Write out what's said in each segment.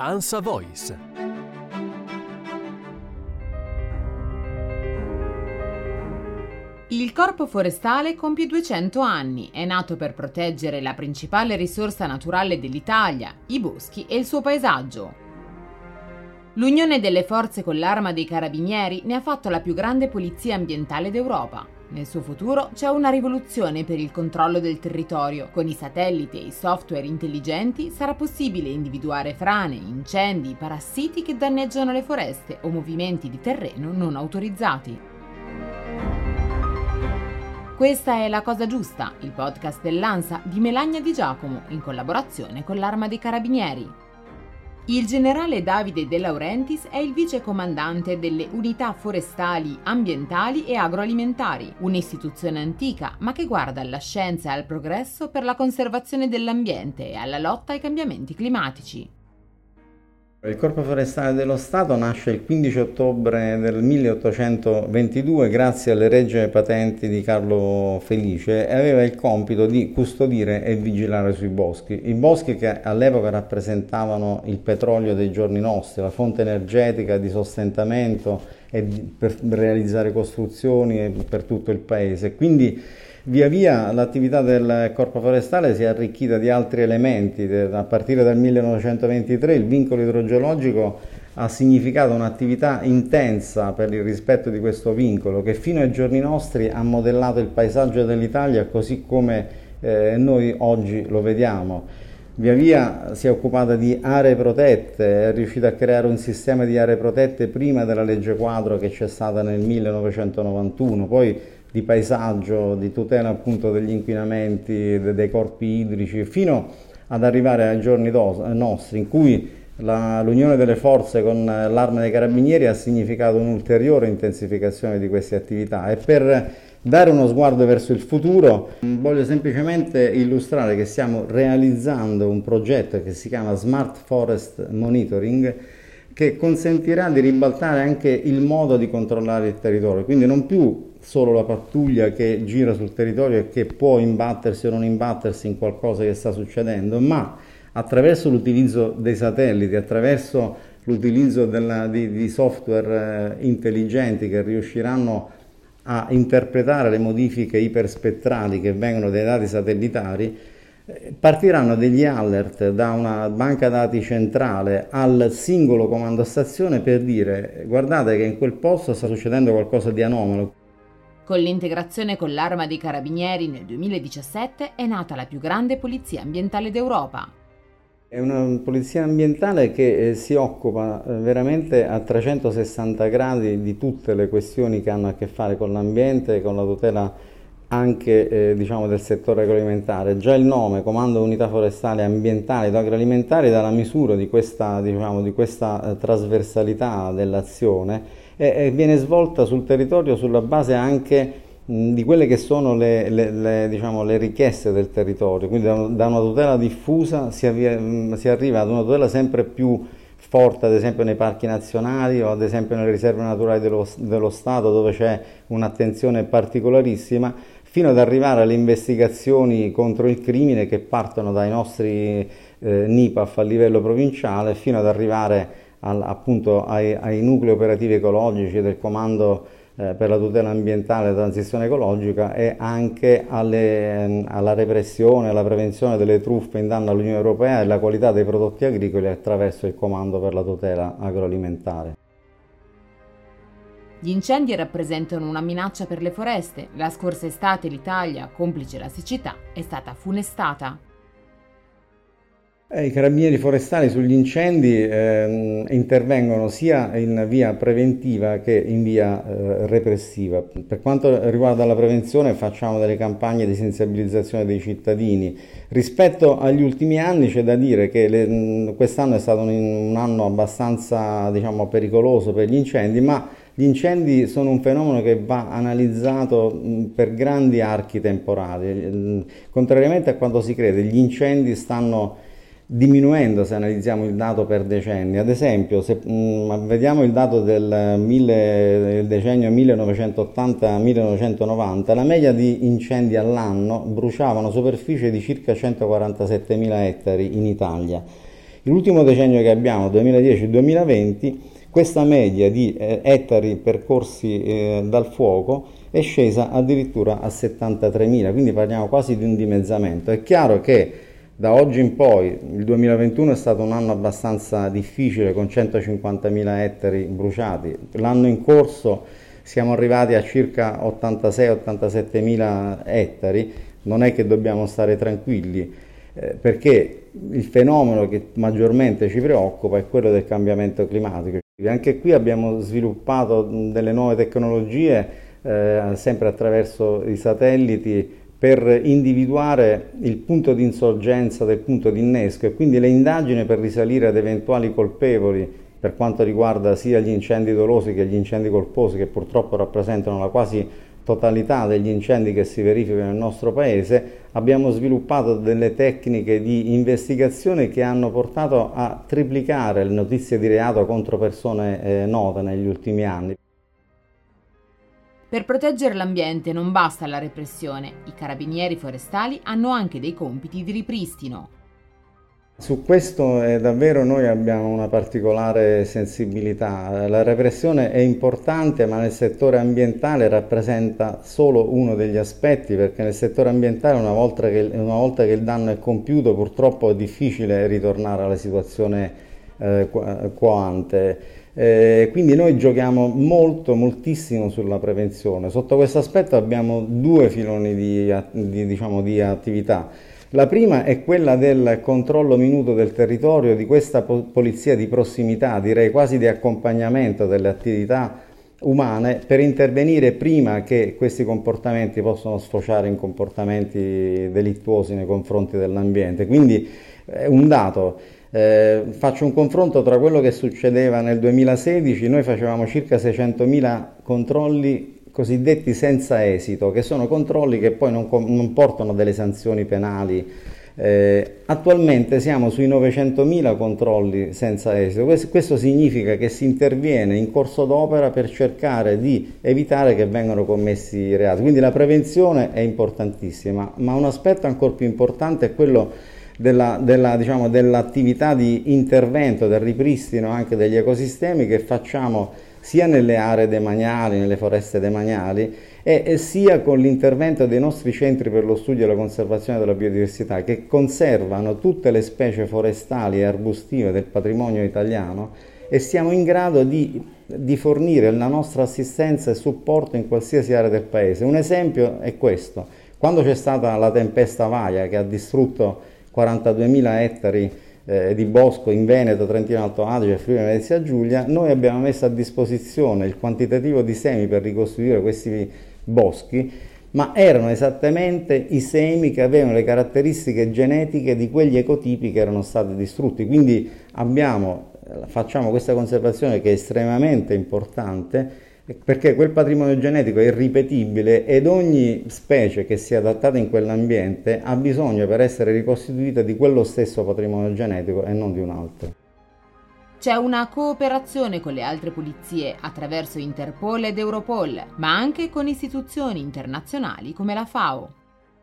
ANSA Voice. Il Corpo Forestale compie 200 anni, è nato per proteggere la principale risorsa naturale dell'Italia, i boschi e il suo paesaggio. L'unione delle forze con l'arma dei carabinieri ne ha fatto la più grande polizia ambientale d'Europa. Nel suo futuro c'è una rivoluzione per il controllo del territorio. Con i satelliti e i software intelligenti sarà possibile individuare frane, incendi, parassiti che danneggiano le foreste o movimenti di terreno non autorizzati. Questa è La Cosa Giusta, il podcast dell'ANSA di Melagna Di Giacomo in collaborazione con l'Arma dei Carabinieri. Il generale Davide De Laurentiis è il vice comandante delle unità forestali, ambientali e agroalimentari, un'istituzione antica ma che guarda alla scienza e al progresso per la conservazione dell'ambiente e alla lotta ai cambiamenti climatici. Il Corpo Forestale dello Stato nasce il 15 ottobre del 1822 grazie alle regge patenti di Carlo Felice e aveva il compito di custodire e vigilare sui boschi. I boschi che all'epoca rappresentavano il petrolio dei giorni nostri, la fonte energetica di sostentamento per realizzare costruzioni per tutto il paese. Quindi Via via l'attività del corpo forestale si è arricchita di altri elementi, a partire dal 1923 il vincolo idrogeologico ha significato un'attività intensa per il rispetto di questo vincolo che fino ai giorni nostri ha modellato il paesaggio dell'Italia così come eh, noi oggi lo vediamo. Via via si è occupata di aree protette, è riuscita a creare un sistema di aree protette prima della legge quadro che c'è stata nel 1991, poi di paesaggio, di tutela appunto degli inquinamenti, dei corpi idrici, fino ad arrivare ai giorni nostri in cui la, l'unione delle forze con l'arma dei carabinieri ha significato un'ulteriore intensificazione di queste attività. E per dare uno sguardo verso il futuro. Voglio semplicemente illustrare che stiamo realizzando un progetto che si chiama Smart Forest Monitoring che consentirà di ribaltare anche il modo di controllare il territorio, quindi non più solo la pattuglia che gira sul territorio e che può imbattersi o non imbattersi in qualcosa che sta succedendo, ma attraverso l'utilizzo dei satelliti, attraverso l'utilizzo della, di, di, software eh, intelligenti che riusciranno a interpretare le modifiche iperspettrali che vengono dai dati satellitari, partiranno degli alert da una banca dati centrale al singolo comando stazione per dire guardate che in quel posto sta succedendo qualcosa di anomalo. Con l'integrazione con l'Arma dei Carabinieri nel 2017 è nata la più grande polizia ambientale d'Europa. È una polizia ambientale che eh, si occupa eh, veramente a 360 gradi di tutte le questioni che hanno a che fare con l'ambiente, con la tutela anche eh, diciamo, del settore agroalimentare. Già il nome, Comando Unità Forestale Ambientale ed Agroalimentare, dà la misura di questa, diciamo, di questa eh, trasversalità dell'azione e, e viene svolta sul territorio sulla base anche di quelle che sono le, le, le, diciamo, le, richieste del territorio, quindi da, da una tutela diffusa si, avvia, si, arriva ad una tutela sempre più forte, ad esempio nei parchi nazionali o ad esempio nelle riserve naturali dello, dello Stato dove c'è un'attenzione particolarissima, fino ad arrivare alle investigazioni contro il crimine che partono dai nostri eh, NIPAF a livello provinciale fino ad arrivare al, appunto ai, ai, nuclei operativi ecologici del comando eh, per la tutela ambientale e la transizione ecologica e anche alle, ehm, alla repressione e alla prevenzione delle truffe in danno all'Unione Europea e alla qualità dei prodotti agricoli attraverso il comando per la tutela agroalimentare. Gli incendi rappresentano una minaccia per le foreste. La scorsa estate l'Italia, complice la siccità, è stata funestata. Eh, I carabinieri forestali sugli incendi eh, intervengono sia in via preventiva che in via eh, repressiva. Per quanto riguarda la prevenzione facciamo delle campagne di sensibilizzazione dei cittadini. Rispetto agli ultimi anni c'è da dire che quest'anno è stato un, un anno abbastanza diciamo, pericoloso per gli incendi, ma gli incendi sono un fenomeno che va analizzato per grandi archi temporali. Contrariamente a quanto si crede, gli incendi stanno diminuendo se analizziamo il dato per decenni. Ad esempio, se mh, mm, vediamo il dato del, mille, del decennio 1980-1990, la media di incendi all'anno bruciava una superficie di circa 147.000 ettari in Italia. L'ultimo decennio che abbiamo, 2010-2020, questa media di eh, ettari percorsi eh, dal fuoco è scesa addirittura a 73.000, quindi parliamo quasi di un dimezzamento. È chiaro che da oggi in poi, il 2021 è stato un anno abbastanza difficile con 150.000 ettari bruciati, l'anno in corso siamo arrivati a circa 86-87.000 ettari, non è che dobbiamo stare tranquilli, eh, perché il fenomeno che maggiormente ci preoccupa è quello del cambiamento climatico. Anche qui abbiamo sviluppato delle nuove tecnologie, eh, sempre attraverso i satelliti, per individuare il punto di insorgenza del punto di innesco e quindi le indagini per risalire ad eventuali colpevoli per quanto riguarda sia gli incendi dolosi che gli incendi colposi che purtroppo rappresentano la quasi totalità degli incendi che si verificano nel nostro paese, abbiamo sviluppato delle tecniche di investigazione che hanno portato a triplicare le notizie di reato contro persone eh, note negli ultimi anni. Per proteggere l'ambiente non basta la repressione, i carabinieri forestali hanno anche dei compiti di ripristino. Su questo eh, davvero noi abbiamo una particolare sensibilità. La repressione è importante ma nel settore ambientale rappresenta solo uno degli aspetti perché nel settore ambientale una volta che, una volta che il danno è compiuto purtroppo è difficile ritornare alla situazione eh, coante. Eh, quindi noi giochiamo molto, moltissimo sulla prevenzione. Sotto questo aspetto abbiamo due filoni di, di, diciamo, di attività. La prima è quella del controllo minuto del territorio, di questa polizia di prossimità, direi quasi di accompagnamento delle attività umane per intervenire prima che questi comportamenti possano sfociare in comportamenti delittuosi nei confronti dell'ambiente. Quindi è un dato. Eh, faccio un confronto tra quello che succedeva nel 2016, noi facevamo circa 600.000 controlli cosiddetti senza esito, che sono controlli che poi non, non portano delle sanzioni penali. Eh, attualmente siamo sui 900.000 controlli senza esito, questo, questo significa che si interviene in corso d'opera per cercare di evitare che vengano commessi reati, quindi la prevenzione è importantissima, ma un aspetto ancora più importante è quello della, della, diciamo, dell'attività di intervento, del ripristino anche degli ecosistemi che facciamo sia nelle aree demaniali, nelle foreste demaniali, e, e sia con l'intervento dei nostri centri per lo studio e la conservazione della biodiversità, che conservano tutte le specie forestali e arbustive del patrimonio italiano e siamo in grado di, di fornire la nostra assistenza e supporto in qualsiasi area del paese. Un esempio è questo. Quando c'è stata la tempesta Vaia che ha distrutto 42.000 ettari eh, di bosco in Veneto, Trentino Alto Adige e Friuli Venezia Giulia, noi abbiamo messo a disposizione il quantitativo di semi per ricostruire questi boschi, ma erano esattamente i semi che avevano le caratteristiche genetiche di quegli ecotipi che erano stati distrutti. Quindi abbiamo, facciamo questa conservazione che è estremamente importante perché quel patrimonio genetico è irripetibile ed ogni specie che sia adattata in quell'ambiente ha bisogno per essere ricostituita di quello stesso patrimonio genetico e non di un altro. C'è una cooperazione con le altre polizie attraverso Interpol ed Europol, ma anche con istituzioni internazionali come la FAO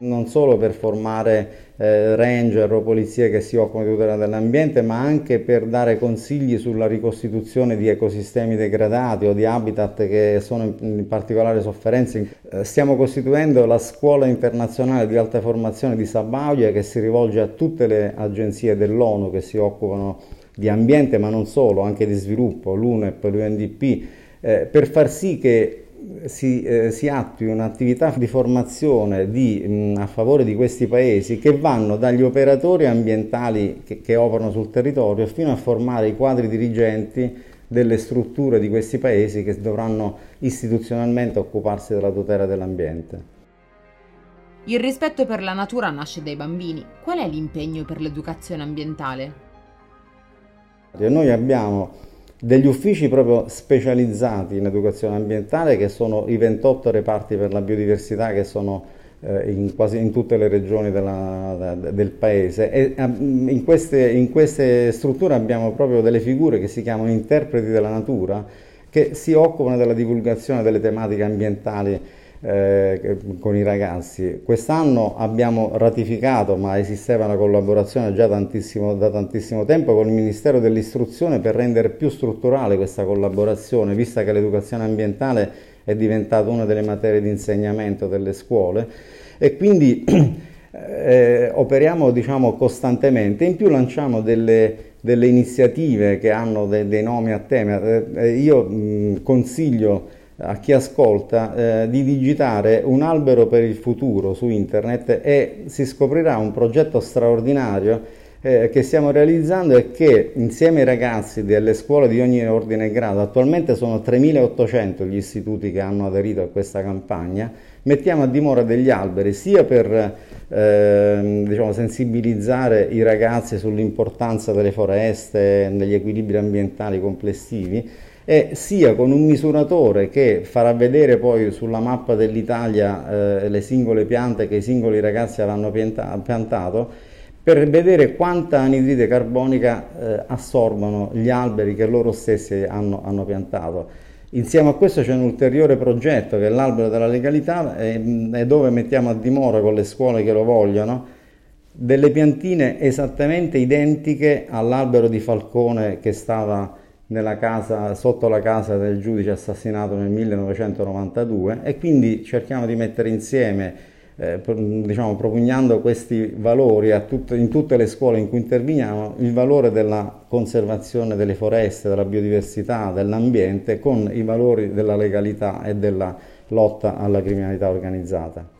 non solo per formare eh, ranger o polizie che si occupano di tutela dell'ambiente, ma anche per dare consigli sulla ricostituzione di ecosistemi degradati o di habitat che sono in, in particolare sofferenza. Eh, stiamo costituendo la scuola internazionale di alta formazione di Sabaudia che si rivolge a tutte le agenzie dell'ONU che si occupano di ambiente, ma non solo, anche di sviluppo, l'UNEP, l'UNDP, eh, per far sì che si, eh, si attui un'attività di formazione di, mh, a favore di questi paesi che vanno dagli operatori ambientali che, che operano sul territorio fino a formare i quadri dirigenti delle strutture di questi paesi che dovranno istituzionalmente occuparsi della tutela dell'ambiente. Il rispetto per la natura nasce dai bambini. Qual è l'impegno per l'educazione ambientale? Noi abbiamo degli uffici proprio specializzati in educazione ambientale che sono i 28 reparti per la biodiversità che sono eh, in quasi in tutte le regioni della, del paese. E ehm, in queste, in queste strutture abbiamo proprio delle figure che si chiamano interpreti della natura che si occupano della divulgazione delle tematiche ambientali eh, con i ragazzi. Quest'anno abbiamo ratificato, ma esisteva una collaborazione già tantissimo, da tantissimo tempo con il Ministero dell'Istruzione per rendere più strutturale questa collaborazione, vista che l'educazione ambientale è diventata una delle materie di insegnamento delle scuole e quindi eh, operiamo diciamo, costantemente. In più lanciamo delle, delle iniziative che hanno de, dei nomi a tema. Eh, eh io mh, consiglio a chi ascolta eh, di digitare un albero per il futuro su internet e si scoprirà un progetto straordinario eh, che stiamo realizzando e che insieme ai ragazzi delle scuole di ogni ordine e grado, attualmente sono 3.800 gli istituti che hanno aderito a questa campagna, mettiamo a dimora degli alberi sia per eh, diciamo, sensibilizzare i ragazzi sull'importanza delle foreste, degli equilibri ambientali complessivi, e sia con un misuratore che farà vedere poi sulla mappa dell'Italia eh, le singole piante che i singoli ragazzi avranno pianta- piantato per vedere quanta anidride carbonica eh, assorbono gli alberi che loro stessi hanno, hanno, piantato. Insieme a questo c'è un ulteriore progetto che è l'albero della legalità e, e dove mettiamo a dimora con le scuole che lo vogliono delle piantine esattamente identiche all'albero di Falcone che stava casa, sotto la casa del giudice assassinato nel 1992 e quindi cerchiamo di mettere insieme, eh, diciamo, propugnando questi valori tut- in tutte le scuole in cui interveniamo, il valore della conservazione delle foreste, della biodiversità, dell'ambiente con i valori della legalità e della lotta alla criminalità organizzata.